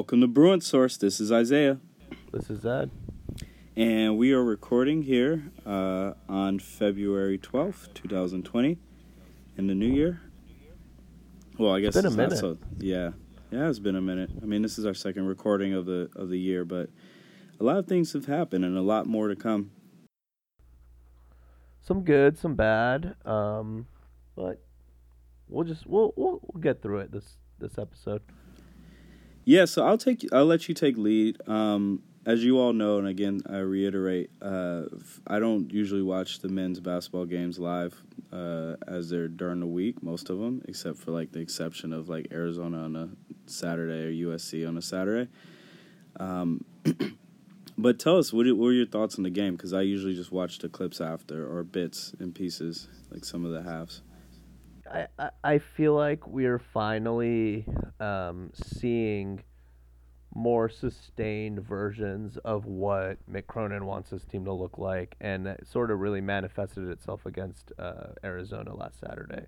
Welcome to Bruin Source. This is Isaiah. This is Ed. And we are recording here uh, on February 12th, 2020, in the new year. Well, I guess it's been a it's not minute. so. Yeah, yeah, it's been a minute. I mean, this is our second recording of the of the year, but a lot of things have happened and a lot more to come. Some good, some bad. Um, but we'll just we'll we'll, we'll get through it this this episode. Yeah, so I'll take I'll let you take lead. Um, as you all know, and again I reiterate, uh, I don't usually watch the men's basketball games live uh, as they're during the week, most of them, except for like the exception of like Arizona on a Saturday or USC on a Saturday. Um, but tell us, what, what were your thoughts on the game? Because I usually just watch the clips after or bits and pieces, like some of the halves. I, I, I feel like we're finally um, seeing more sustained versions of what Mick Cronin wants his team to look like, and sort of really manifested itself against uh, Arizona last Saturday.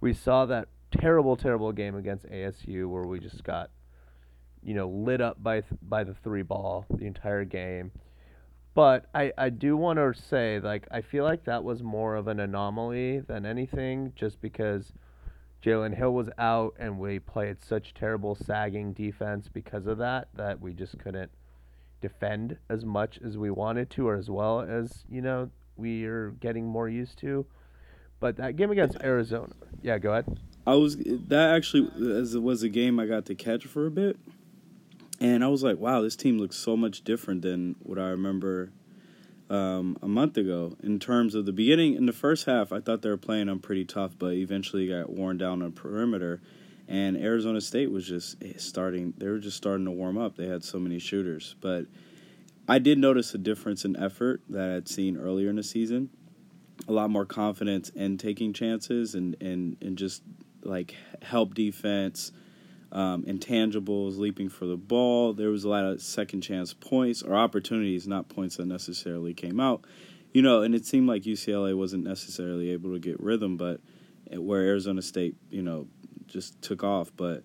We saw that terrible, terrible game against ASU where we just got, you know, lit up by th- by the three ball the entire game. But I, I do want to say, like, I feel like that was more of an anomaly than anything, just because Jalen Hill was out and we played such terrible sagging defense because of that, that we just couldn't defend as much as we wanted to, or as well as, you know, we are getting more used to. But that game against Arizona, yeah, go ahead. I was that actually was a game I got to catch for a bit, and I was like, wow, this team looks so much different than what I remember um, a month ago. In terms of the beginning, in the first half, I thought they were playing them pretty tough, but eventually got worn down on perimeter. And Arizona State was just eh, starting; they were just starting to warm up. They had so many shooters, but I did notice a difference in effort that I'd seen earlier in the season. A lot more confidence in taking chances and and and just like help defense, um, intangibles, leaping for the ball. There was a lot of second chance points or opportunities, not points that necessarily came out. You know, and it seemed like UCLA wasn't necessarily able to get rhythm, but where Arizona State, you know, just took off. But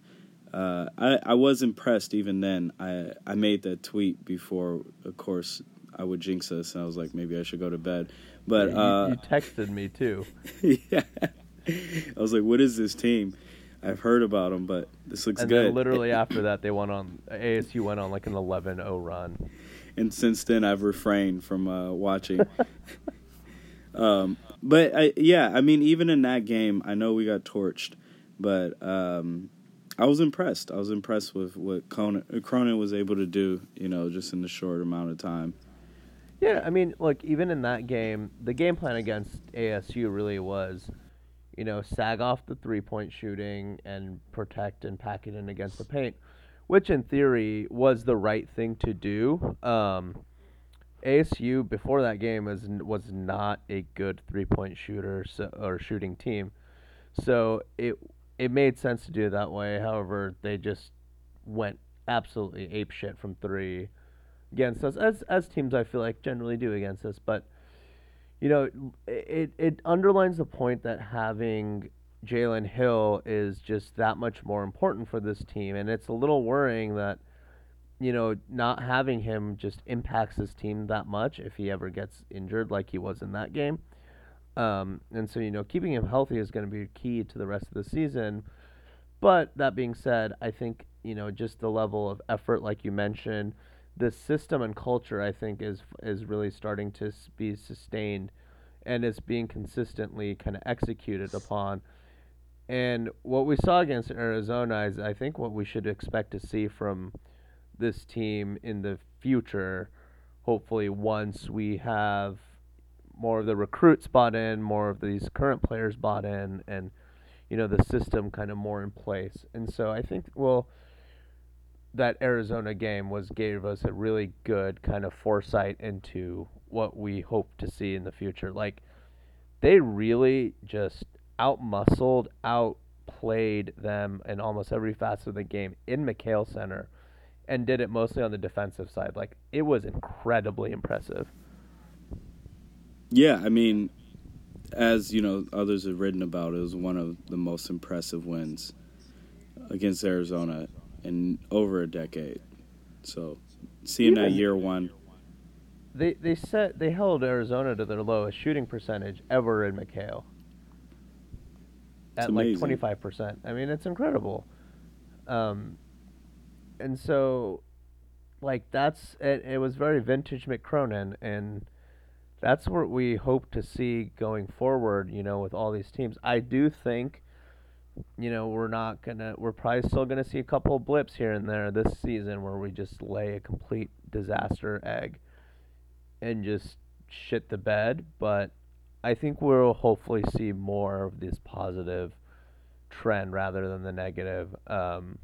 uh, I, I was impressed even then. I I made that tweet before, of course, I would jinx us, and I was like, maybe I should go to bed. But you, uh, you texted me too. yeah. I was like, what is this team? I've heard about them, but this looks And good. literally after that, they went on, ASU went on like an 11 0 run. and since then, I've refrained from uh, watching. um, but I, yeah, I mean, even in that game, I know we got torched, but um, I was impressed. I was impressed with what Cronin, Cronin was able to do, you know, just in the short amount of time. Yeah, I mean, look, even in that game, the game plan against ASU really was, you know, sag off the three point shooting and protect and pack it in against the paint, which in theory was the right thing to do. Um, ASU before that game was was not a good three point shooter so, or shooting team, so it it made sense to do it that way. However, they just went absolutely ape shit from three against us, as as teams I feel like generally do against us. But you know, it it underlines the point that having Jalen Hill is just that much more important for this team, and it's a little worrying that you know not having him just impacts his team that much if he ever gets injured like he was in that game. Um, and so you know, keeping him healthy is going to be key to the rest of the season. But that being said, I think you know just the level of effort, like you mentioned, the system and culture, I think is is really starting to be sustained, and is being consistently kind of executed upon. And what we saw against Arizona is, I think, what we should expect to see from this team in the future. Hopefully, once we have more of the recruits bought in, more of these current players bought in, and you know the system kind of more in place. And so I think well that Arizona game was gave us a really good kind of foresight into what we hope to see in the future. Like they really just out outmuscled, outplayed them in almost every facet of the game in McKale Center and did it mostly on the defensive side. Like it was incredibly impressive. Yeah, I mean, as you know, others have written about, it was one of the most impressive wins against Arizona in over a decade. So seeing that year one, They they set they held Arizona to their lowest shooting percentage ever in McKale. At like twenty five percent. I mean, it's incredible. Um, and so, like that's it. It was very vintage Mick Cronin, and that's what we hope to see going forward. You know, with all these teams, I do think. You know, we're not gonna. We're probably still gonna see a couple of blips here and there this season where we just lay a complete disaster egg and just shit the bed, but I think we'll hopefully see more of this positive trend rather than the negative. Um,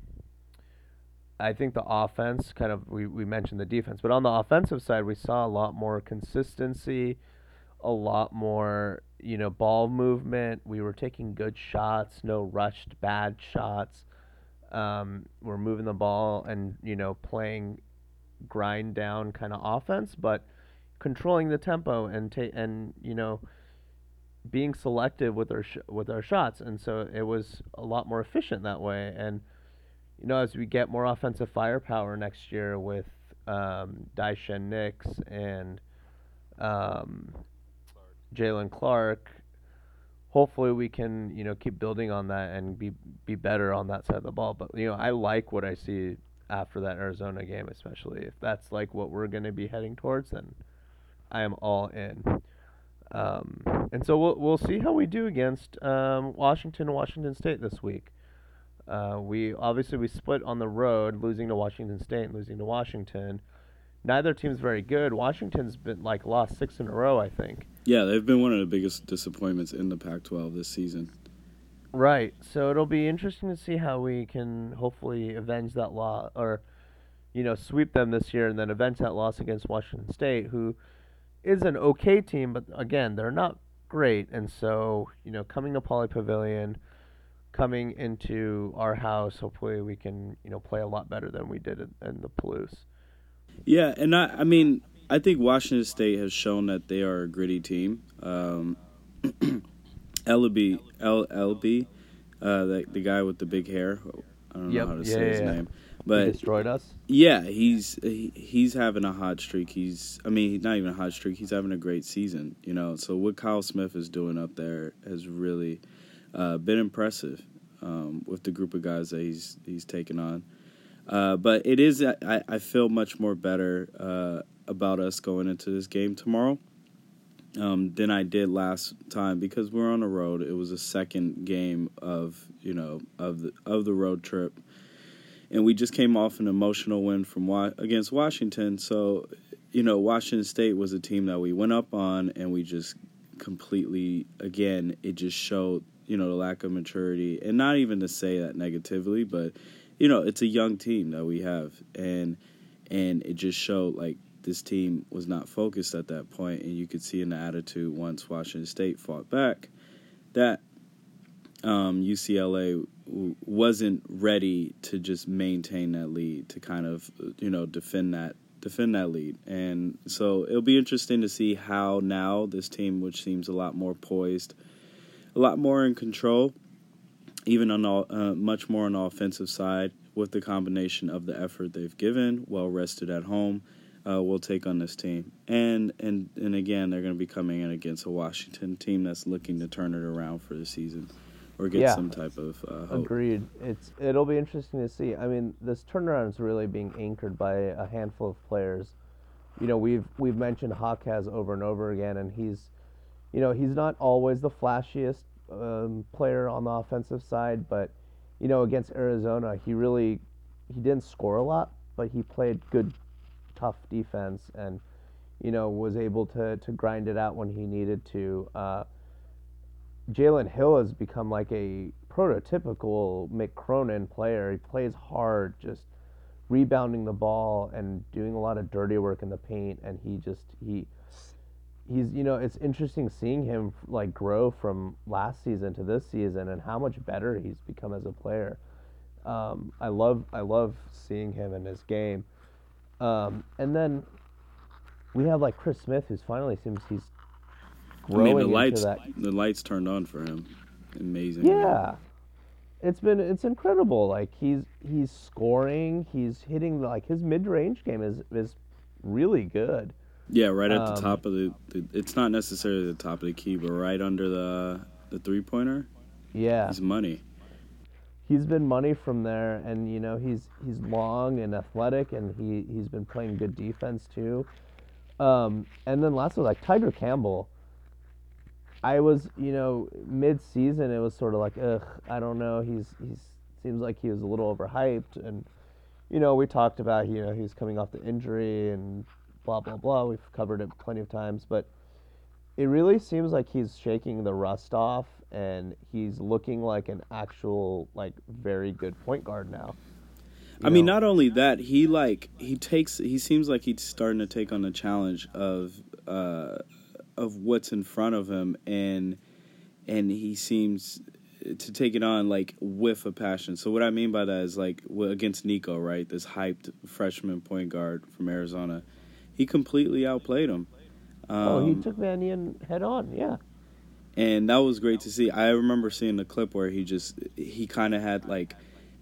I think the offense kind of we, we mentioned the defense, but on the offensive side we saw a lot more consistency, a lot more, you know, ball movement. We were taking good shots, no rushed bad shots. Um, we're moving the ball and, you know, playing grind down kind of offense, but controlling the tempo and ta- and you know being selective with our sh- with our shots and so it was a lot more efficient that way and you know as we get more offensive firepower next year with um Daishen Nix and um Jaylen Clark hopefully we can you know keep building on that and be be better on that side of the ball but you know I like what I see after that Arizona game especially if that's like what we're going to be heading towards then I am all in. Um, and so we'll we'll see how we do against um, Washington and Washington State this week. Uh, we obviously we split on the road, losing to Washington State and losing to Washington. Neither team's very good. Washington's been like lost six in a row, I think. Yeah, they've been one of the biggest disappointments in the Pac-12 this season. Right. So it'll be interesting to see how we can hopefully avenge that loss or, you know, sweep them this year and then avenge that loss against Washington State, who is an okay team, but again, they're not great. And so, you know, coming to Pauley Pavilion, coming into our house, hopefully we can, you know, play a lot better than we did in, in the Palouse. Yeah, and I, I mean, I think Washington State has shown that they are a gritty team. Um, LB, LLB, uh, the, the guy with the big hair. I don't Yep, know how to yeah, say his yeah, yeah. name, He but destroyed us. yeah, he's he, he's having a hot streak. He's, I mean, not even a hot streak. He's having a great season. You know, so what Kyle Smith is doing up there has really uh, been impressive um, with the group of guys that he's he's taken on. Uh, but it is, I, I feel much more better uh, about us going into this game tomorrow um, than I did last time because we're on the road. It was a second game of you know of the of the road trip, and we just came off an emotional win from Wa- against Washington. So, you know, Washington State was a team that we went up on, and we just completely again it just showed you know the lack of maturity, and not even to say that negatively, but you know it's a young team that we have, and and it just showed like this team was not focused at that point, and you could see in the attitude once Washington State fought back that um, UCLA w- wasn't ready to just maintain that lead to kind of you know defend that defend that lead, and so it'll be interesting to see how now this team, which seems a lot more poised, a lot more in control, even on all, uh, much more on the offensive side with the combination of the effort they've given, well rested at home, uh, will take on this team. And and and again, they're going to be coming in against a Washington team that's looking to turn it around for the season or get Yeah. some type of uh, hope. Agreed. It's it'll be interesting to see. I mean, this turnaround is really being anchored by a handful of players. You know, we've we've mentioned Hawkes over and over again, and he's, you know, he's not always the flashiest um, player on the offensive side, but you know, against Arizona, he really he didn't score a lot, but he played good, tough defense, and you know, was able to to grind it out when he needed to. Uh, Jalen Hill has become like a prototypical Mick Cronin player. He plays hard, just rebounding the ball and doing a lot of dirty work in the paint. And he just he he's you know it's interesting seeing him like grow from last season to this season and how much better he's become as a player. Um, I love I love seeing him in his game. Um, and then we have like Chris Smith, who's finally seems he's I growing mean, the lights that the lights turned on for him. Amazing. Yeah. it's been it's incredible. Like he's he's scoring, he's hitting like his mid range game is is really good. Yeah, right at Um, the top of the, the. It's not necessarily the top of the key, but right under the the three pointer. Yeah, He's money. he's been money from there, and you know he's he's long and athletic, and he he's been playing good defense too. Um, and then lastly, like Tyger Campbell, I was you know mid season it was sort of like ugh I don't know he's he's seems like he was a little overhyped, and you know we talked about you know he's coming off the injury and blah blah blah. We've covered it plenty of times, but it really seems like he's shaking the rust off and he's looking like an actual like very good point guard now. I mean, not only that, he like he takes. He seems like he's starting to take on the challenge of uh, of what's in front of him, and and he seems to take it on like with a passion. So what I mean by that is like against Nico, right? This hyped freshman point guard from Arizona, he completely outplayed him. oh, he Um, took Mannion head on, yeah. and that was great to see. I remember seeing the clip where he just he kind of had like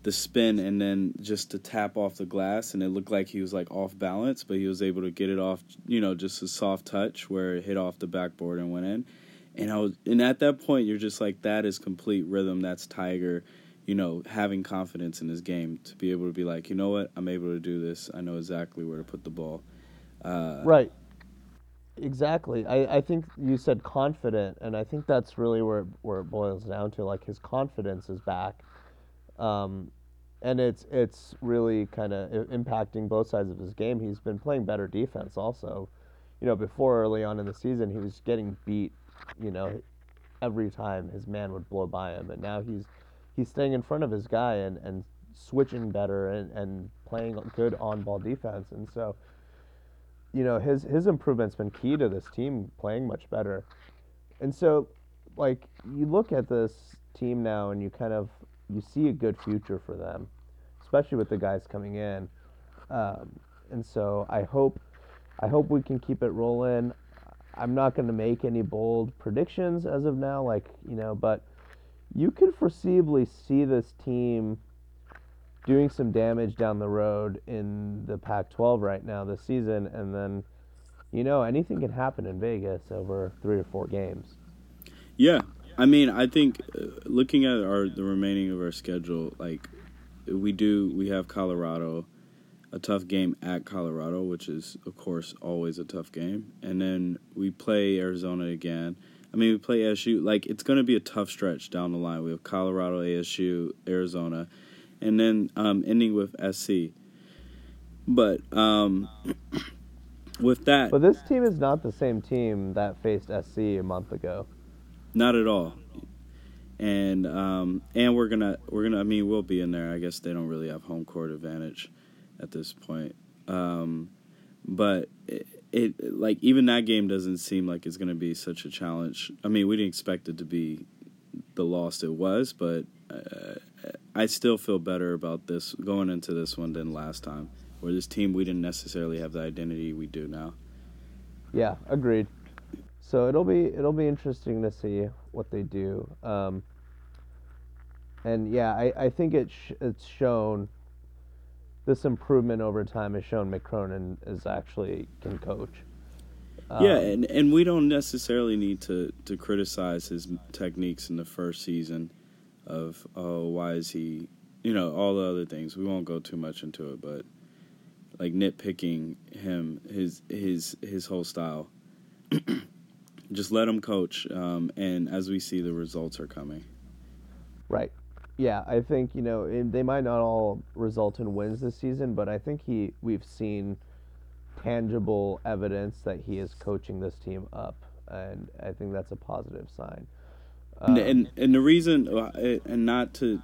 the spin and then just to tap off the glass, and it looked like he was like off balance, but he was able to get it off, you know, just a soft touch where it hit off the backboard and went in. And I was, and at that point, you're just like, that is complete rhythm. That's Tiger, you know, having confidence in his game to be able to be like, you know what, I'm able to do this. I know exactly where to put the ball. Uh, Right. Exactly. I, I think you said confident, and I think that's really where it, where it boils down to. Like his confidence is back, um, and it's it's really kind of impacting both sides of his game. He's been playing better defense also. You know, before early on in the season, he was getting beat. You know, every time his man would blow by him, and now he's he's staying in front of his guy and, and switching better and, and playing good on ball defense, and so you know his his improvement's been key to this team playing much better. And so like you look at this team now and you kind of you see a good future for them, especially with the guys coming in. Um, and so I hope I hope we can keep it rolling. I'm not going to make any bold predictions as of now like, you know, but you could foreseeably see this team doing some damage down the road in the Pac-12 right now this season, and then you know anything can happen in Vegas over three or four games. Yeah, I mean, I think uh, looking at our the remaining of our schedule, like we do, we have Colorado, a tough game at Colorado, which is of course always a tough game, and then we play Arizona again. I mean, we play ASU. Like it's going to be a tough stretch down the line. We have Colorado, ASU, Arizona, and then um, ending with SC. But um, with that, But this team is not the same team that faced SC a month ago. Not at all. And um, and we're gonna we're gonna I mean we'll be in there. I guess they don't really have home court advantage at this point. Um, but it, it like even that game doesn't seem like it's gonna be such a challenge. I mean we didn't expect it to be the loss it was, but uh, I still feel better about this going into this one than last time. Where this team we didn't necessarily have the identity we do now. Yeah, agreed. So it'll be it'll be interesting to see what they do. Um, and yeah, I, I think it sh- it's shown this improvement over time has shown Mick Cronin is actually can coach. Um, Yeah, and and we don't necessarily need to to criticize his techniques in the first season of oh why is he you know all the other things. We won't go too much into it, but like nitpicking him his his his whole style. Just let him coach, um, and as we see, the results are coming. Right. Yeah, I think you know they might not all result in wins this season, but I think he we've seen tangible evidence that he is coaching this team up, and I think that's a positive sign. And, Um, and and the reason uh, and not to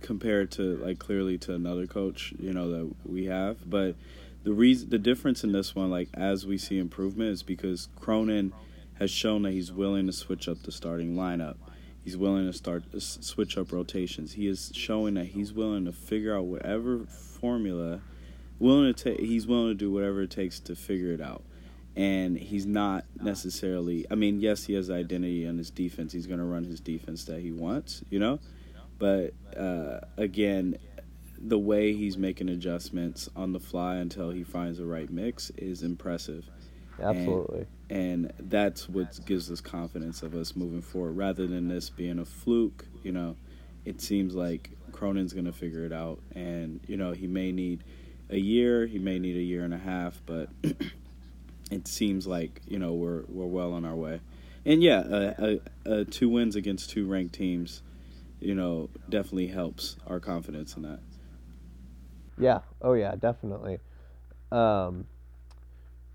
compare it to like clearly to another coach you know that we have but the reason the difference in this one like as we see improvement is because cronin has shown that he's willing to switch up the starting lineup. He's willing to start s- switch up rotations. He is showing that he's willing to figure out whatever formula willing to take he's willing to do whatever it takes to figure it out and he's not necessarily i mean yes he has identity on his defense he's going to run his defense that he wants you know But uh, again, the way he's making adjustments on the fly until he finds the right mix is impressive. Absolutely. And, and that's what gives us confidence of us moving forward rather than this being a fluke. You know, it seems like Cronin's going to figure it out. And, you know, he may need a year, he may need a year and a half, but it seems like, you know, we're, we're well on our way. And yeah, uh, uh, two wins against two ranked teams, you know, definitely helps our confidence in that. Yeah. Oh yeah, definitely. Um,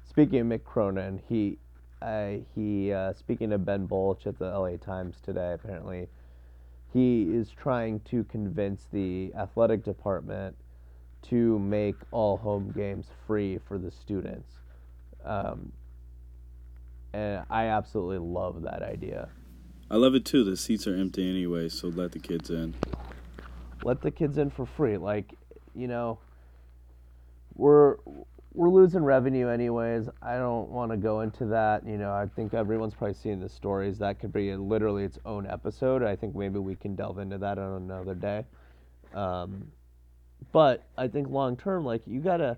speaking of Mick Cronin, he, uh, he uh, speaking to Ben Bolch at the LA Times today. Apparently, he is trying to convince the athletic department to make all home games free for the students. Um, and I absolutely love that idea. I love it too. The seats are empty anyway, so let the kids in. Let the kids in for free. Like, you know, we're we're losing revenue anyways. I don't want to go into that. You know, I think everyone's probably seen the stories. That could be literally its own episode. I think maybe we can delve into that on another day. Um, but I think long term, like you gotta,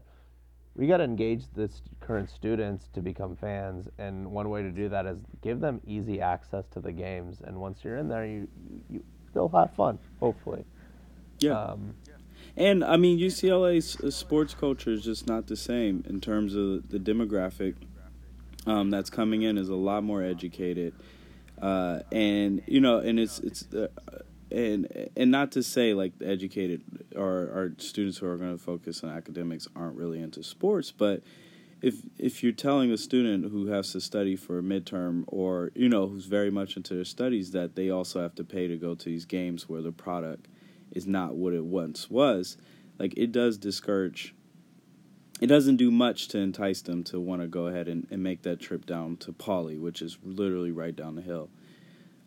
we gotta engage the current students to become fans, and one way to do that is give them easy access to the games. And once you're in there, you you they'll have fun, hopefully. Yeah. Um, and I mean, UCLA's uh, sports culture is just not the same in terms of the demographic um, that's coming in is a lot more educated, uh, and you know, and it's it's uh, and and not to say like educated or our students who are going to focus on academics aren't really into sports, but if if you're telling a student who has to study for a midterm or you know who's very much into their studies that they also have to pay to go to these games where the product is not what it once was, like it does discourage. It doesn't do much to entice them to want to go ahead and, and make that trip down to Pauley, which is literally right down the hill.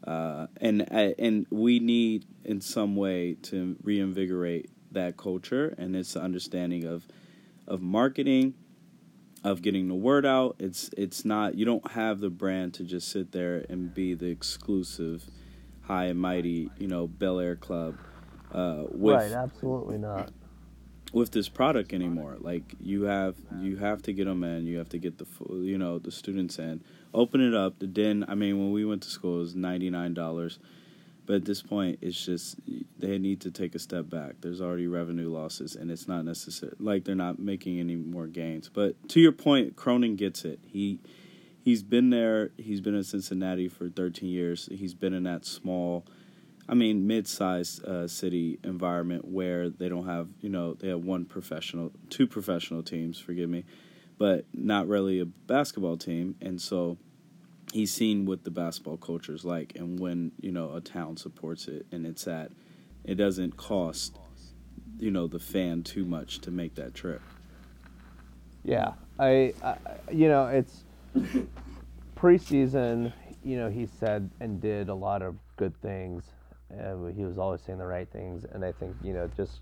Uh, and uh, and we need in some way to reinvigorate that culture and its understanding of of marketing, of getting the word out. It's it's not you don't have the brand to just sit there and be the exclusive, high and mighty you know Bel Air Club uh, with, right, absolutely not. With this product anymore, like you have, you have to get them in. You have to get the, you know, the students in. Open it up. The den. I mean, when we went to school, it was ninety nine dollars. But at this point, it's just they need to take a step back. There's already revenue losses, and it's not necessary. Like they're not making any more gains. But to your point, Cronin gets it. He he's been there. He's been in Cincinnati for 13 years. He's been in that small I mean, mid-sized uh, city environment where they don't have, you know, they have one professional, two professional teams, forgive me, but not really a basketball team, and so he's seen what the basketball culture is like, and when you know a town supports it, and it's at, it doesn't cost, you know, the fan too much to make that trip. Yeah, I, I you know, it's preseason. You know, he said and did a lot of good things uh, he was always saying the right things, and I think you know just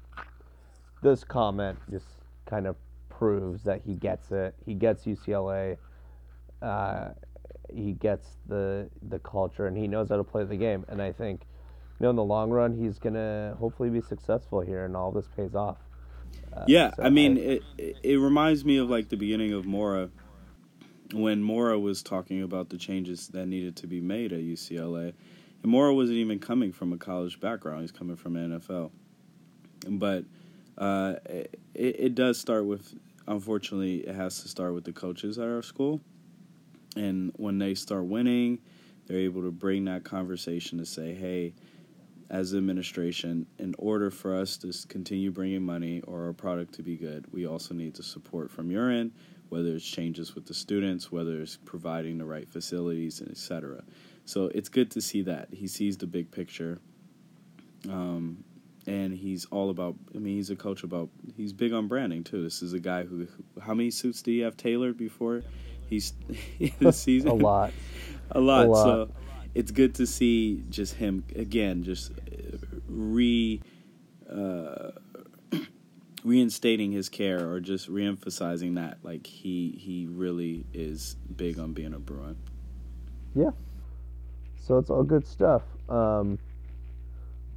this comment just kind of proves that he gets it. He gets UCLA. Uh, he gets the the culture, and he knows how to play the game. And I think, you know, in the long run, he's gonna hopefully be successful here, and all this pays off. Uh, yeah, so I mean, I, it it reminds me of like the beginning of Mora, when Mora was talking about the changes that needed to be made at UCLA and Mora wasn't even coming from a college background; he's coming from NFL. But uh, it, it does start with, unfortunately, it has to start with the coaches at our school. And when they start winning, they're able to bring that conversation to say, hey, as administration, in order for us to continue bringing money or our product to be good, we also need the support from your end, whether it's changes with the students, whether it's providing the right facilities, and et cetera. So it's good to see that he sees the big picture, um, and he's all about. I mean, he's a coach about. He's big on branding too. This is a guy who. How many suits do you have tailored before? He's this season a lot, a lot. A lot. So it's good to see just him again, just re. Uh, reinstating his care or just reemphasizing that like he he really is big on being a Bruin. Yeah, so it's all good stuff. Um,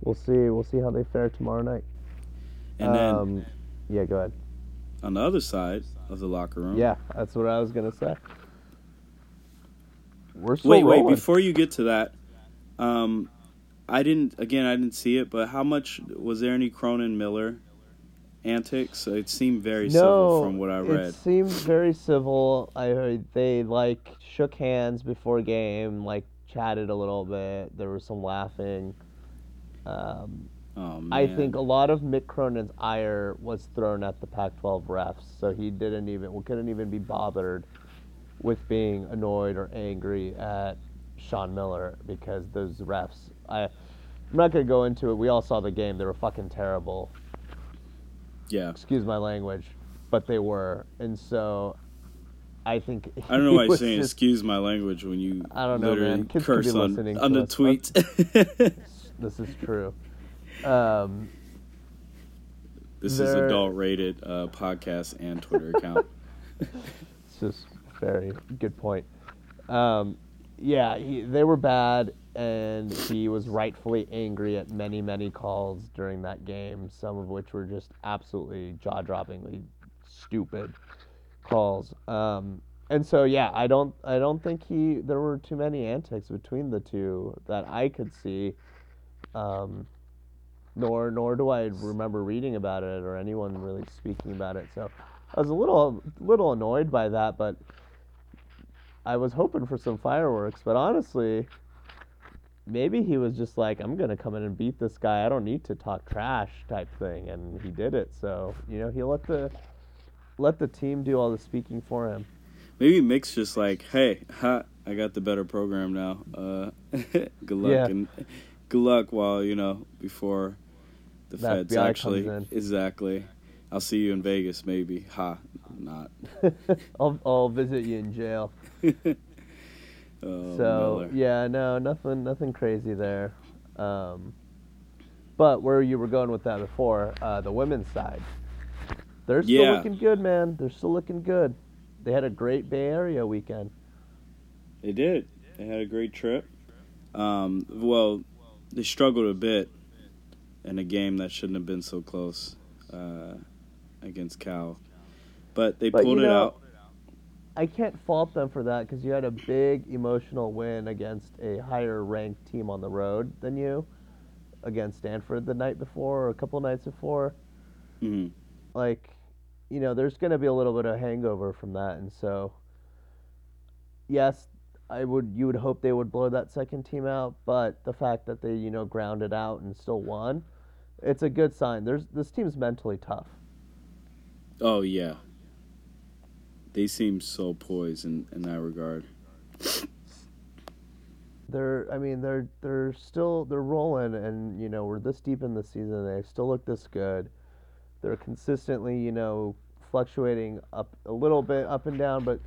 we'll see. We'll see how they fare tomorrow night. And then um, yeah, go ahead. on the other side of the locker room. Yeah, that's what I was gonna say. We're still Wait, wait. Before you get to that, um, I didn't. Again, I didn't see it. But how much was there any Cronin Miller antics? It seemed very no, civil from what I read. It seemed very civil. I heard they like shook hands before game, like chatted a little bit. There was some laughing. Um, Oh. I think a lot of Mick Cronin's ire was thrown at the Pac-12 refs, so he didn't even, couldn't even be bothered with being annoyed or angry at Sean Miller because those refs. I, I'm not gonna go into it. We all saw the game; they were fucking terrible. Yeah. Excuse my language, but they were, and so I think. I don't know why you're saying just- excuse my language when you I don't know, literally man. Kids curse on, on the us. tweet. This is true. Um, this is adult rated uh, podcast and Twitter account. It's just very good point. Um, yeah, he, they were bad, and he was rightfully angry at many, many calls during that game. Some of which were just absolutely jaw-droppingly stupid calls. Um, and so, yeah, I don't, I don't think he. There were too many antics between the two that I could see. Um, nor, nor do I remember reading about it or anyone really speaking about it. So, I was a little little annoyed by that, but I was hoping for some fireworks. But honestly, maybe he was just like, "I'm gonna come in and beat this guy. I don't need to talk trash," type thing, and he did it. So you know, he let the let the team do all the speaking for him. Maybe Mick's just like, hey, ha, I got the better program now. Uh, good luck Yeah. and good luck while you know before the The feds FBI actually exactly. I'll see you in Vegas, maybe. Ha, not. I'll I'll visit you in jail. Oh, so Miller. yeah, no, nothing nothing crazy there. Um, but where you were going with that before, uh, the women's side, they're still Yeah. looking good, man. They're still looking good. They had a great Bay Area weekend. They did. They had a great trip. Um, well, they struggled a bit in a game that shouldn't have been so close uh, against Cal, but they But, pulled you it know, out. I can't fault them for that because you had a big emotional win against a higher ranked team on the road than you, against Stanford the night before or a couple nights before. hmm like you know there's going to be a little bit of hangover from that. And so yes i would you would hope they would blow that second team out but the fact that they you know grounded out and still won it's a good sign. There's this team's mentally tough. Oh yeah, they seem so poised in, in that regard. they're i mean they're they're still they're rolling and you know we're this deep in the season. They still look this good they're consistently you know fluctuating up a little bit up and down but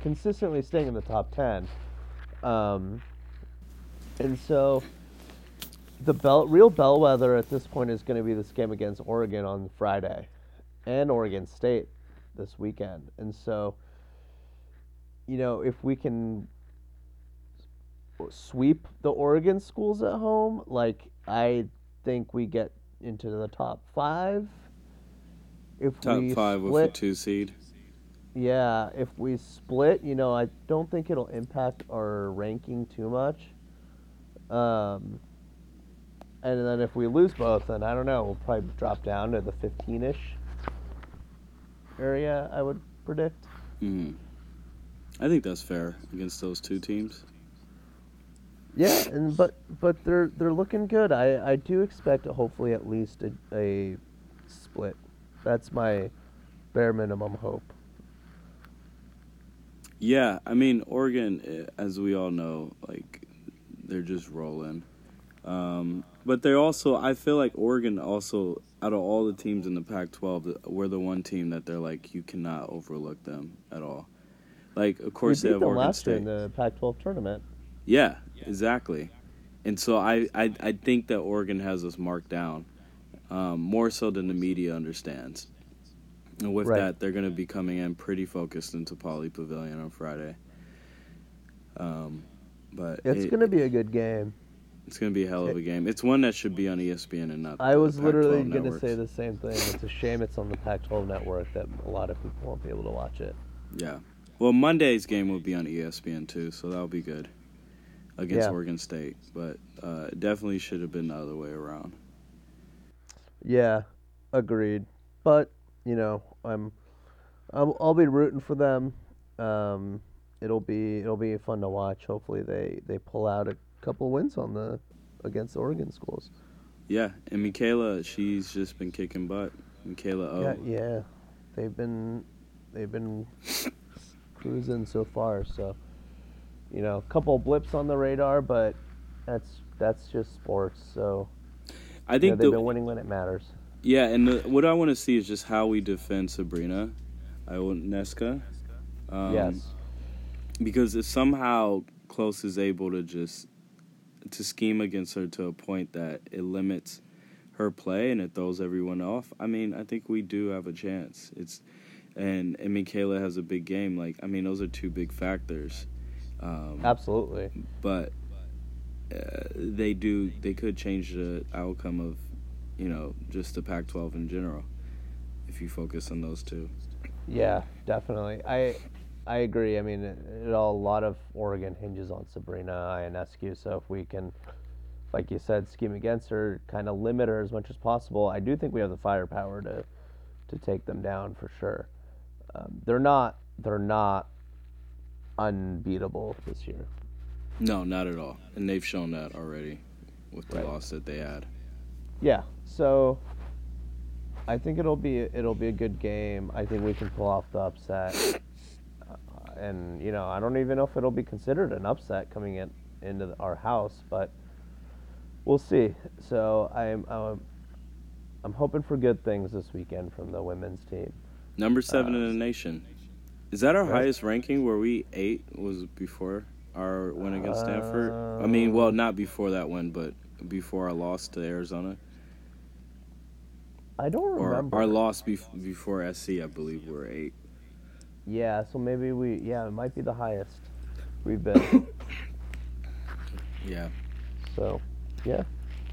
consistently staying in the top 10 um, and so the bell, real bellwether at this point is going to be this game against Oregon on Friday and Oregon State this weekend. And so, you know, if we can sweep the Oregon schools at home, like I think we get into the top five. If Top we five with a two seed. yeah, if we split, you know, I don't think it'll impact our ranking too much. Um, and then if we lose both, then I don't know, we'll probably drop down to the 15-ish area, I would predict. hmm I think that's fair against those two teams. Yeah, and but but they're they're looking good. I I do expect hopefully at least a, a split. That's my bare minimum hope. Yeah, I mean Oregon, eh, as we all know, like they're just rolling. Um, but they're also, I feel like Oregon also, out of all the teams in the Pac-12, th- we're the one team that they're like you cannot overlook them at all. Like, of course they beat have them Oregon last year State. in the Pac-12 tournament. Yeah, exactly. And so I, I, I think that Oregon has us marked down um, more so than the media understands. And with Right. that, they're going to be coming in pretty focused into Pauley Pavilion on Friday. Um, but It's it- going to be a good game. It's gonna be a hell of a game. It's one that should be on ESPN and not. I was Pac-12 literally going to say the same thing. It's a shame it's on the Pac-12 network that a lot of people won't be able to watch it. Yeah. Well, Monday's game will be on ESPN too, so that'll be good against Yeah. Oregon State. But uh, it definitely should have been the other way around. Yeah, agreed. But you know, I'm, I'll, I'll be rooting for them. Um, it'll be it'll be fun to watch. Hopefully, they they pull out a couple wins on the against the Oregon schools. Yeah, and Michaela, she's just been kicking butt. Michaela O. Yeah, yeah, they've been they've been cruising so far. So, you know, a couple blips on the radar, but that's that's just sports. So, I think they've the, been winning when it matters. yeah, and the, what I want to see is just how we defend Sabrina Ionescu. Um, yes. because if somehow Close is able to just to scheme against her to a point that it limits her play and it throws everyone off, I mean, I think we do have a chance. It's and and Michaela has a big game. Like I mean, those are two big factors. Um, Absolutely. but uh, they do they could change the outcome of you know just the Pac-12 in general if you focus on those two. Yeah, definitely. I I agree. I mean, it, it all, a lot of Oregon hinges on Sabrina Ionescu. So if we can, like you said, scheme against her, kind of limit her as much as possible, I do think we have the firepower to to take them down for sure. Um, they're not they're not unbeatable this year. No, not at all, and they've shown that already with the Right. loss that they had. Yeah. So I think it'll be it'll be a good game. I think we can pull off the upset. Uh, and you know, I don't even know if it'll be considered an upset coming in into the- our house, but we'll see. So I'm I'm, I'm hoping for good things this weekend from the women's team. Number seven in the nation. Is that our Right. highest ranking? Where we eight was before our win against Stanford. I mean, well, not before that one, but before our loss to Arizona, I don't or remember. our loss bef- before SC. I believe we were eight. yeah, so maybe we yeah, it might be the highest we've been. Yeah, so, yeah.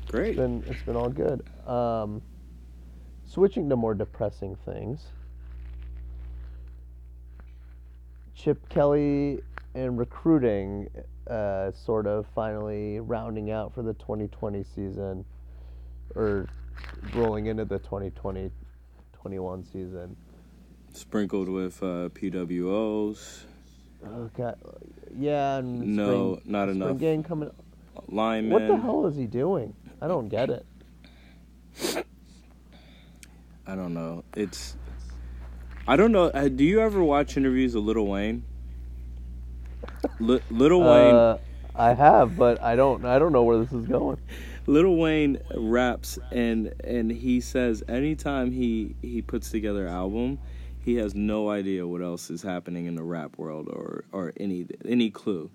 great. It's been it's been all good. Um, switching to more depressing things. Chip Kelly and recruiting, uh, sort of finally rounding out for the 2020 season, or rolling into the 2020 21 season. Sprinkled with uh, PWOs, Okay, yeah, and No, spring, not spring enough. game coming. linemen. What the hell is he doing? I don't get it. I don't know. It's. I don't know. uh, Do you ever watch interviews of Little Wayne? Li- Little Wayne. Uh, I have, but I don't. I don't know where this is going. Little Wayne raps and and he says anytime he he puts together album, he has no idea what else is happening in the rap world or or any any clue,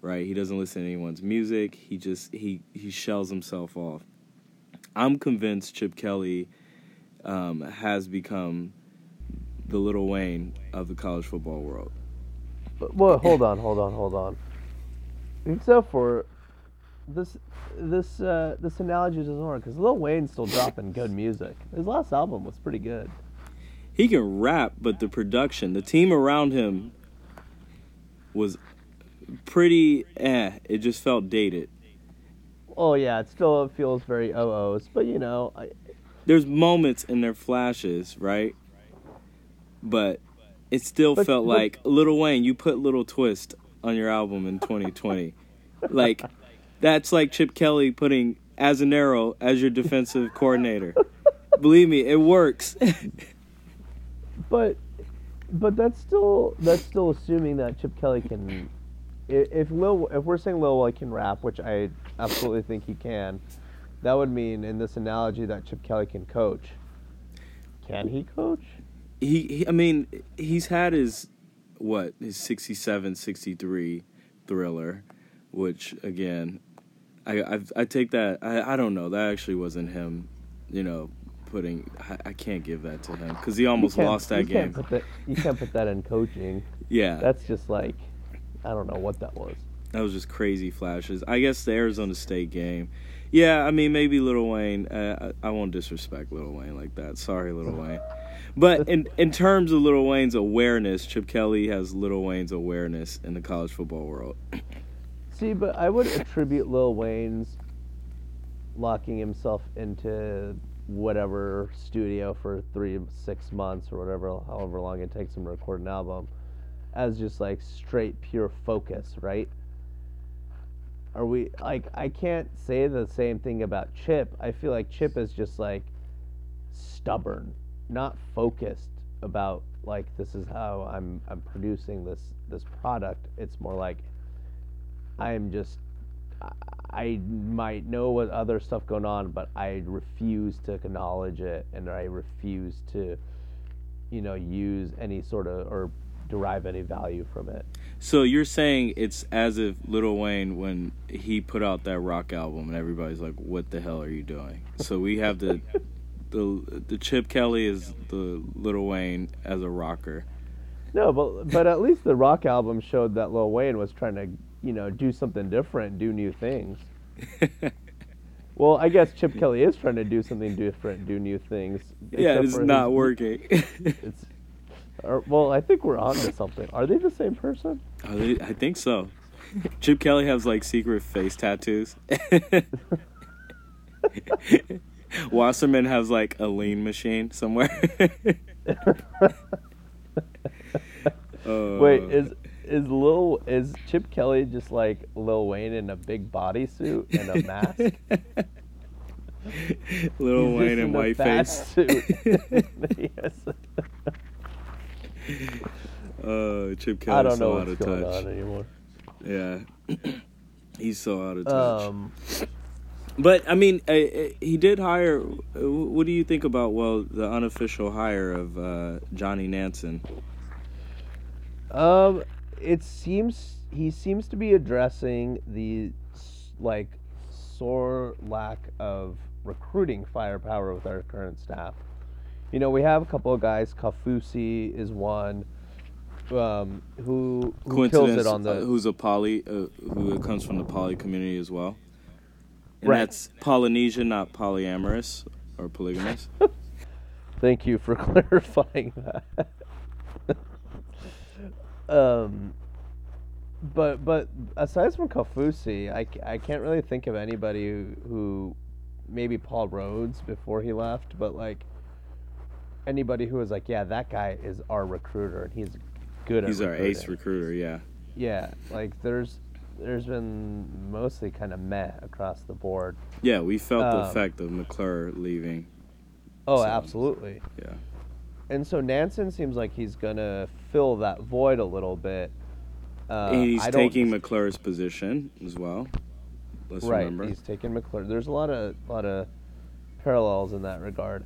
right? He doesn't listen to anyone's music. He just he he shells himself off. I'm convinced Chip Kelly um, has become the Little Wayne of the college football world. But, well, hold on, hold on, hold on. Except for this, this, uh, this analogy doesn't work because Lil Wayne's still dropping good music. His last album was pretty good. He can rap, but the production, the team around him was pretty eh. It just felt dated. Oh yeah, it still feels very OOs, but you know, I, There's moments and there flashes, right? But it still But- felt but- like Little Wayne, you put Little Twist on your album in 2020. like that's like Chip Kelly putting Azzinaro as your defensive coordinator. Believe me, it works. but, but that's still that's still assuming that Chip Kelly can. If Lil, if we're saying Lil Wayne can rap, which I absolutely think he can, that would mean in this analogy that Chip Kelly can coach. Can he coach? He, he I mean, he's had his what, his 67 63 thriller, which again, I I, I take that I, I don't know, that actually wasn't him, you know, putting I, I can't give that to him cuz he almost lost that you game. Can't put that, you can't put that in coaching. yeah. That's just like, I don't know what that was. That was just crazy flashes. I guess the Arizona State game. Yeah, I mean maybe Little Wayne. Uh, I, I won't disrespect Little Wayne like that. Sorry, Little Wayne. But in in terms of Lil Wayne's awareness, Chip Kelly has Lil Wayne's awareness in the college football world. See, but I would attribute Lil Wayne's locking himself into whatever studio for three, six months or whatever, however long it takes him to record an album, as just like straight pure focus, right? Are we like I can't say the same thing about Chip. I feel like Chip is just like stubborn, not focused about like this is how I'm I'm producing this this product. It's more like I'm just I might know what other stuff going on, but I refuse to acknowledge it, and I refuse to, you know, use any sort of or derive any value from it. So you're saying it's as if Lil Wayne when he put out that rock album and everybody's like, "What the hell are you doing?" So we have the the the Chip Kelly is the Lil Wayne as a rocker. No, but but at least the rock album showed that Lil Wayne was trying to you know do something different, do new things. well, I guess Chip Kelly is trying to do something different, do new things. Yeah, it's not his, working. it's or, well, I think we're on to something. Are they the same person? Are they, I think so. Chip Kelly has like secret face tattoos. Wasserman has like a lean machine somewhere. uh, Wait, is is Lil is Chip Kelly just like Lil Wayne in a big bodysuit and a mask? Lil He's Wayne in white face. Uh, Chip Kelly. I don't know what's going touch. on anymore. Yeah, he's so out of touch. Um, but I mean, uh, uh, he did hire. Uh, what do you think about well the unofficial hire of uh, Johnny Nansen? Um, it seems he seems to be addressing the like sore lack of recruiting firepower with our current staff you know, we have a couple of guys. Kafusi is one um, who, who kills it on the. Uh, who's a poly, uh, who comes from the poly community as well. And right. that's Polynesian, not polyamorous or polygamous. Thank you for clarifying that. um, but but aside from Kaufusi, I, I can't really think of anybody who, who maybe Paul Rhoads before he left, but like anybody who was like, yeah, that guy is our recruiter and he's good. At He's our ace recruiter. Yeah. Yeah, like there's there's been mostly kind of meh across the board. Yeah, we felt um, the effect of McClure leaving. Oh, so, absolutely. Yeah. And so Nansen seems like he's gonna fill that void a little bit. Uh, he's taking McClure's position as well. Let's right, remember. he's taking McClure. There's a lot of lot of parallels in that regard.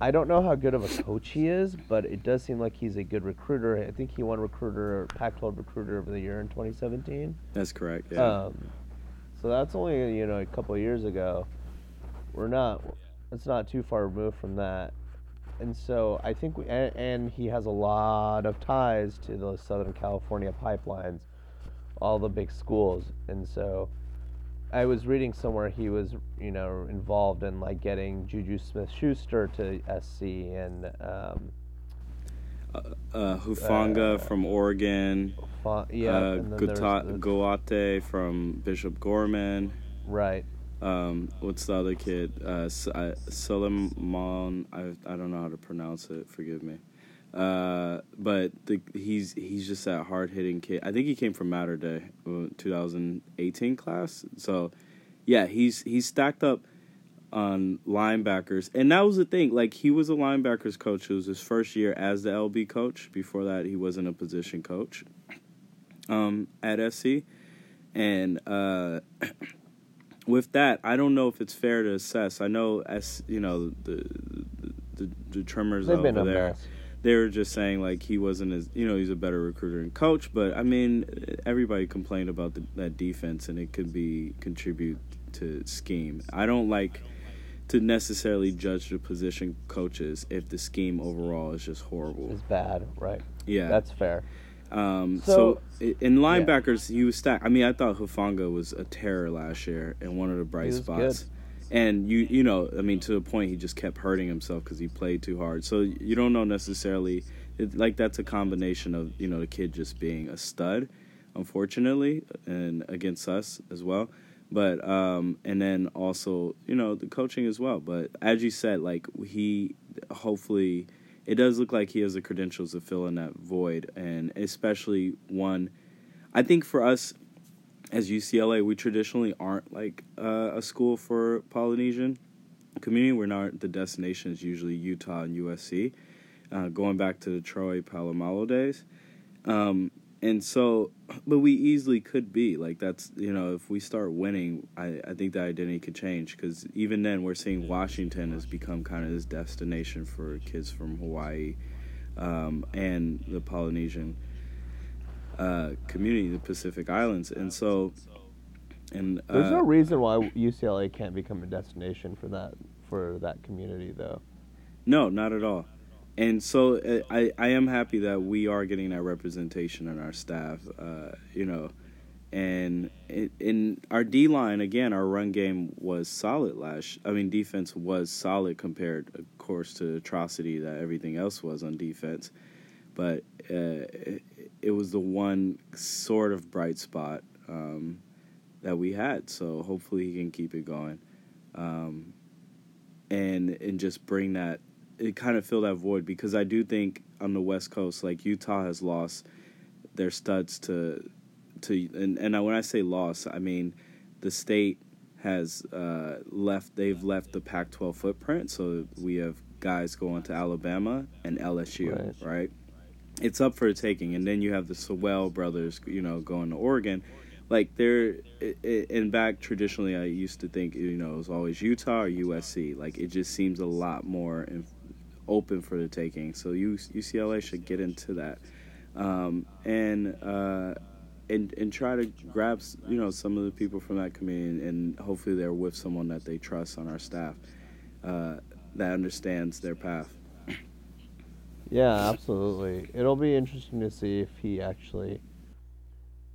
I don't know how good of a coach he is, but it does seem like he's a good recruiter. I think he won recruiter Pac-12 recruiter of the year in 2017. That's correct. Yeah. Um, so that's only you know a couple of years ago. We're not. It's not too far removed from that. And so I think we and, and he has a lot of ties to the Southern California pipelines, all the big schools, and so I was reading somewhere he was, you know, involved in like getting Juju Smith-Schuster to SC and um, uh, uh, Hufanga uh, from Oregon. yeah, uh, Goate from Bishop Gorman. Right. Um, what's the other kid? Uh, uh Solomon. I I don't know how to pronounce it. Forgive me. Uh, but the, he's he's just that hard hitting kid. I think he came from Mater Dei, uh, 2018 class. So, yeah, he's he's stacked up on linebackers, and that was the thing. Like he was a linebackers coach. It was his first year as the LB coach. Before that, he wasn't a position coach um, at SC, and uh, with that, I don't know if it's fair to assess. I know as you know the the, the, the Tremors They've over there. Mess they were just saying like he wasn't as you know he's a better recruiter and coach but i mean everybody complained about the, that defense and it could be contribute to scheme. I don't like to necessarily judge the position coaches if the scheme overall is just horrible. It's bad right. Yeah. That's fair. Um, so, So- in linebackers, he was stacked. I mean, I thought Hufanga was a terror last year and one of the bright spots. And you, you know, I mean, to a point he just kept hurting himself because he played too hard. So you don't know necessarily, it, like that's a combination of you know the kid just being a stud, unfortunately, and against us as well. But um, and then also you know the coaching as well. But as you said, like he hopefully it does look like he has the credentials to fill in that void, and especially one. I think for us as UCLA, we traditionally aren't like uh, a school for Polynesian community. We're not the destination is usually Utah and USC, uh, going back to the Troy Polamalu days. Um, and so, but we easily could be like that's you know if we start winning, I, I think the identity could change because even then we're seeing Washington has become kind of this destination for kids from Hawaii um, and the Polynesian uh, community, the Pacific Islands, and so and uh, There's no reason why UCLA can't become a destination for that for that community, though. No, not at all. And so uh, I, I am happy that we are getting that representation in our staff, uh, you know, and in, in our D line again, our run game was solid last. I mean, defense was solid compared, of course, to the atrocity that everything else was on defense. But uh, it, was the one sort of bright spot um, that we had. So hopefully he can keep it going. Um, and and just bring that it kind of fill that void because I do think on the West Coast, like Utah has lost their studs to to and and when I say lost, I mean the state has uh, left. They've left the Pac-12 footprint, so we have guys going to Alabama and LSU, Right. right? It's up for taking, and then you have the Sewell brothers, you know, going to Oregon. Like they're i- back traditionally, I used to think you know it was always Utah or USC. Like it just seems a lot more open for the taking. So UCLA should get into that, um, and uh, and and try to grab you know some of the people from that community, and hopefully they're with someone that they trust on our staff uh, that understands their path. Yeah, absolutely. It'll be interesting to see if he actually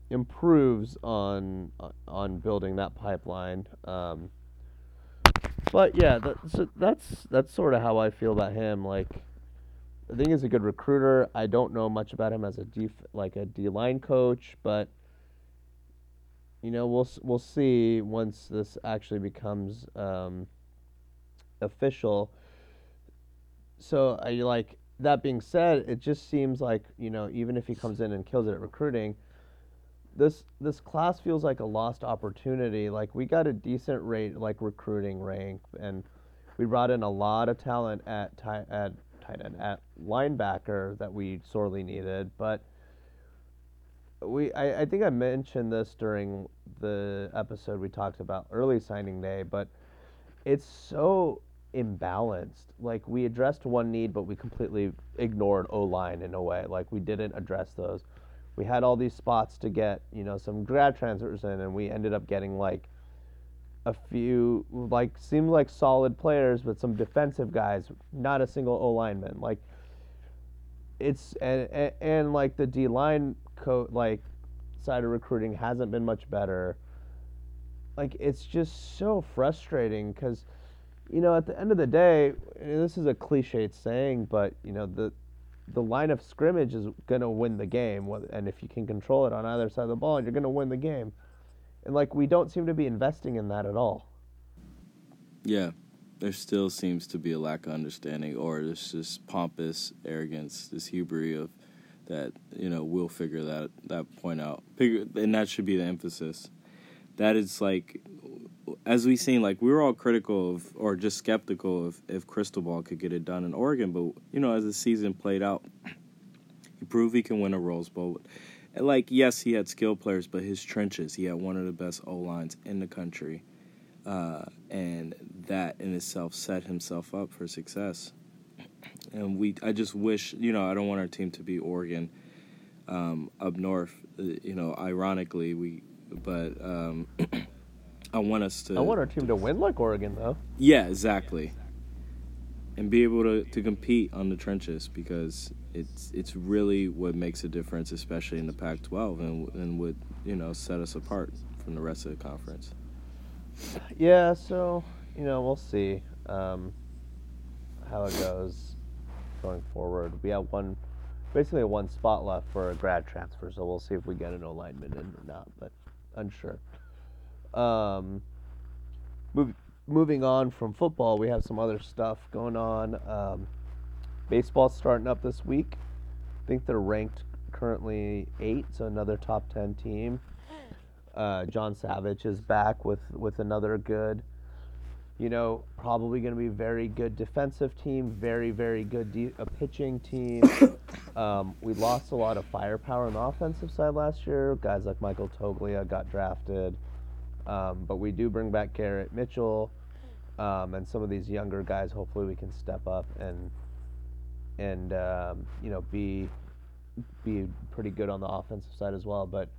improves on on building that pipeline. Um, but yeah, that's that's that's sort of how I feel about him. Like, I think he's a good recruiter. I don't know much about him as a def, like a D line coach, but you know we'll we'll see once this actually becomes um, official. So I like that being said, it just seems like you know even if he comes in and kills it at recruiting, this this class feels like a lost opportunity. Like we got a decent rate like recruiting rank, and we brought in a lot of talent at ti- at tight end at linebacker that we sorely needed, but we I, I think I mentioned this during the episode we talked about early signing day, but it's so imbalanced. Like we addressed one need, but we completely ignored O line in a way. Like we didn't address those. We had all these spots to get, you know, some grad transfers in, and we ended up getting like a few, like seemed like solid players, but some defensive guys, not a single O lineman. Like it's and, and and like the D line co like side of recruiting hasn't been much better. Like it's just so frustrating because, you know, at the end of the day, this is a cliched saying, but you know the the line of scrimmage is gonna win the game, and if you can control it on either side of the ball, you're gonna win the game. And like we don't seem to be investing in that at all. Yeah, there still seems to be a lack of understanding, or this just pompous arrogance, this hubris of that you know we'll figure that that point out, figure, and that should be the emphasis. That is like, as we've seen, like we were all critical of, or just skeptical of if Cristobal could get it done in Oregon, but you know as the season played out, he proved he can win a Rose Bowl. And like yes, he had skilled players, but his trenches, he had one of the best O lines in the country uh, and that in itself set himself up for success. And we, I just wish, you know, I don't want our team to be Oregon um, up north. uh, You know, ironically, we, but um, I want us to. I want our team to win like Oregon though. Yeah, exactly. and be able to, to compete on the trenches because it's it's really what makes a difference, especially in the Pac-12, and and would you know set us apart from the rest of the conference. Yeah, so you know we'll see um, how it goes going forward. We have one, basically one spot left for a grad transfer, so we'll see if we get an alignment in or not, but unsure. Um, move, moving on from football, we have some other stuff going on. Um, baseball's starting up this week. I think they're ranked currently eight, so another top ten team. Uh, John Savage is back with with another good. You know, probably going to be very good defensive team, very very good de- a pitching team. um, we lost a lot of firepower on the offensive side last year. Guys like Michael Toglia got drafted, um, but we do bring back Garrett Mitchell, um, and some of these younger guys. Hopefully, we can step up and and um, you know be be pretty good on the offensive side as well. But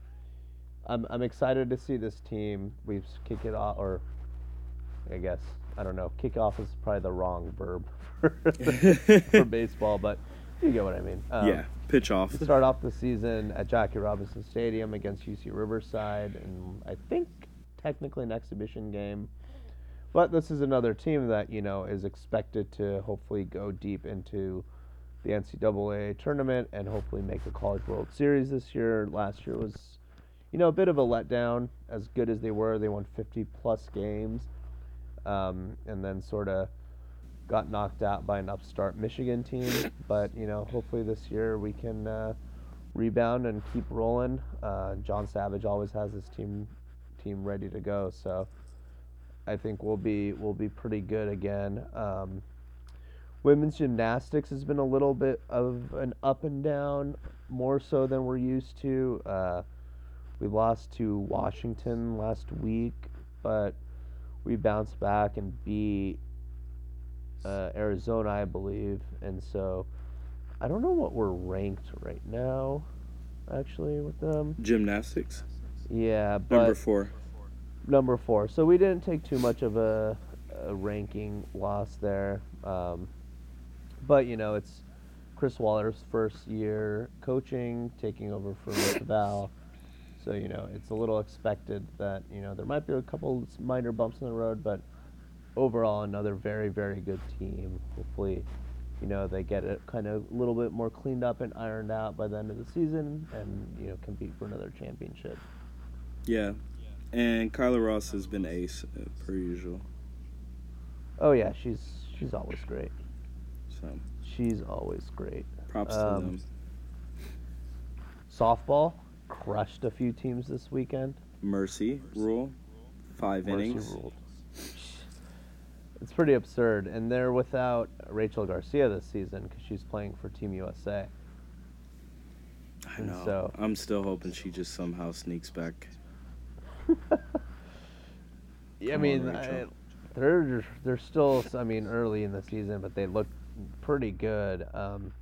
I'm I'm excited to see this team. We've kick it off, or I guess I don't know. Kick off is probably the wrong verb for, for baseball, but you get what I mean. Um, yeah, pitch off. Start off the season at Jackie Robinson Stadium against UC Riverside, and I think technically an exhibition game. But this is another team that you know is expected to hopefully go deep into the NCAA tournament and hopefully make the College World Series this year. Last year was, you know, a bit of a letdown. As good as they were, they won 50 plus games, um, and then sort of got knocked out by an upstart Michigan team. But you know, hopefully this year we can uh, rebound and keep rolling. Uh, John Savage always has his team team ready to go, so I think we'll be we'll be pretty good again. Um, women's gymnastics has been a little bit of an up and down, more so than we're used to. Uh, we lost to Washington last week, but we bounced back and beat uh, Arizona, I believe, and so I don't know what we're ranked right now, actually, with them. Gymnastics. Yeah, but Number four. number four. So we didn't take too much of a, a ranking loss there. Um, but, you know, it's Chris Waller's first year coaching, taking over for Rick Val. So, you know, it's a little expected that, you know, there might be a couple minor bumps in the road, but overall, another very, very good team. Hopefully, you know, they get it kind of a little bit more cleaned up and ironed out by the end of the season and, you know, compete for another championship. Yeah, and Kyla Ross has been ace uh, per usual. Oh, yeah, she's she's always great. So She's always great. props to Um, them. Softball crushed a few teams this weekend. Mercy rule, five Mercy innings. ruled. It's pretty absurd, and they're without Rachel Garcia this season because she's playing for Team USA. I know. so- I'm still hoping she just somehow sneaks back. Yeah, I Come mean, on, I, Rachel. they're they're still, I mean, early in the season, but they look pretty good. Um,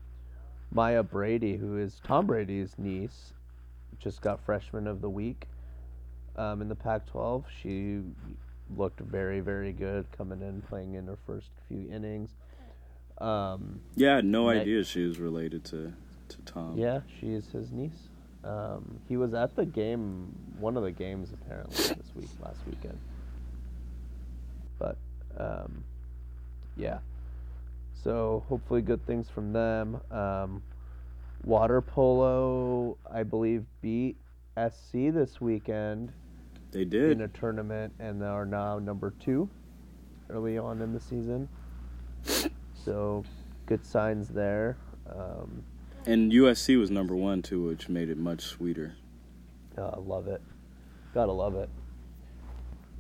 Maya Brady, who is Tom Brady's niece, just got Freshman of the Week um, in the Pac-12. She looked very, very good coming in, playing in her first few innings. Um, Yeah, I had no idea she was related to to Tom. yeah, she is his niece. Um, he was at the game, one of the games apparently this week, last weekend. But um, yeah, so hopefully good things from them. Um, water polo, I believe, beat SC this weekend They did in a tournament and they are now number two early on in the season. So good signs there. Um, And USC was number one too, which made it much sweeter. Uh, love it. Gotta love it.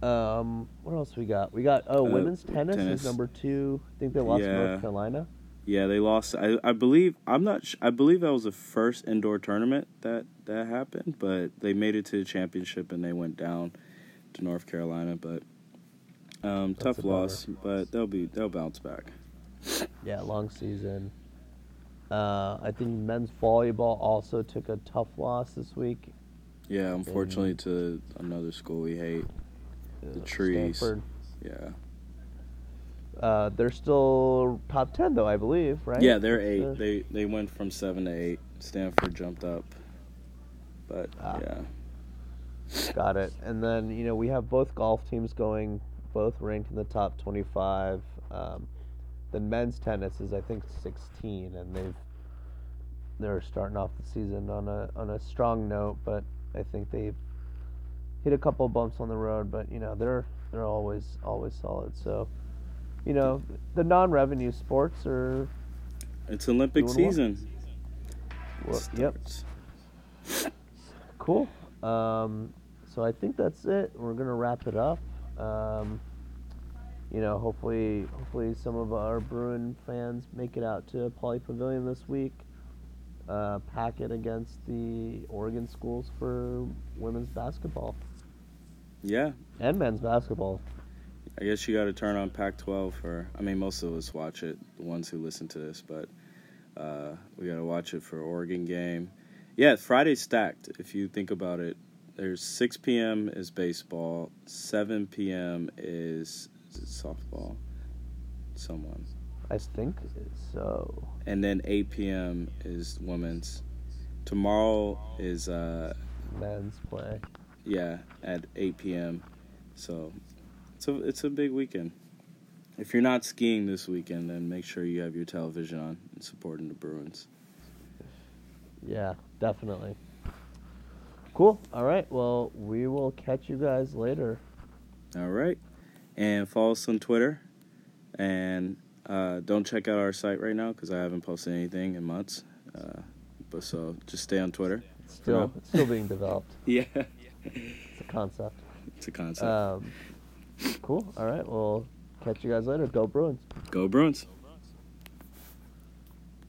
Um, what else we got? We got oh, Uh, women's tennis, tennis. is number two. I think they lost Yeah. North Carolina. Yeah, they lost. I, I believe I'm not. Sh- I believe that was the first indoor tournament that that happened, but they made it to the championship and they went down to North Carolina. But um, tough loss, but they'll be they'll bounce back. Yeah, long season. Uh, I think men's volleyball also took a tough loss this week. Yeah, unfortunately to another school we hate. uh, The trees. Stanford. Yeah, Uh, they're still top ten though, I believe, right? Yeah, they're eight. uh, They they went from seven to eight. Stanford jumped up, but Ah. yeah, Got it. And then you know we have both golf teams going, both ranked in the top twenty-five. Um, the men's tennis is I think sixteen, and they've they're starting off the season on a on a strong note, but I think they've hit a couple bumps on the road, but you know they're they're always always solid. So, you know the non-revenue sports are it's Olympic season. well, yep Cool. Um, so I think that's it. We're gonna wrap it up. Um, you know, hopefully, hopefully some of our Bruin fans make it out to Pauley Pavilion this week. Uh, pack it against the Oregon schools for women's basketball Yeah, and men's basketball. I guess you got to turn on Pac-12 for. I mean, most of us watch it, the ones who listen to this, but uh, we got to watch it for Oregon game. Yeah, Friday's stacked. If you think about it, there's 6 p.m. is baseball, 7 p.m. is, softball. Someone, I think so. and then 8 p.m. is women's. Tomorrow is uh, Men's play. yeah at 8 p.m. So it's a it's a big weekend. If you're not skiing this weekend, then make sure you have your television on and supporting the Bruins. Yeah, definitely. Cool. All right. Well, we will catch you guys later. All right, and follow us on Twitter, and uh, don't check out our site right now because I haven't posted anything in months. Uh, but so just stay on Twitter. It's still, it's still being developed. Yeah, It's a concept. it's a concept. Um, cool. All right. Well, catch you guys later. Go Bruins. Go Bruins.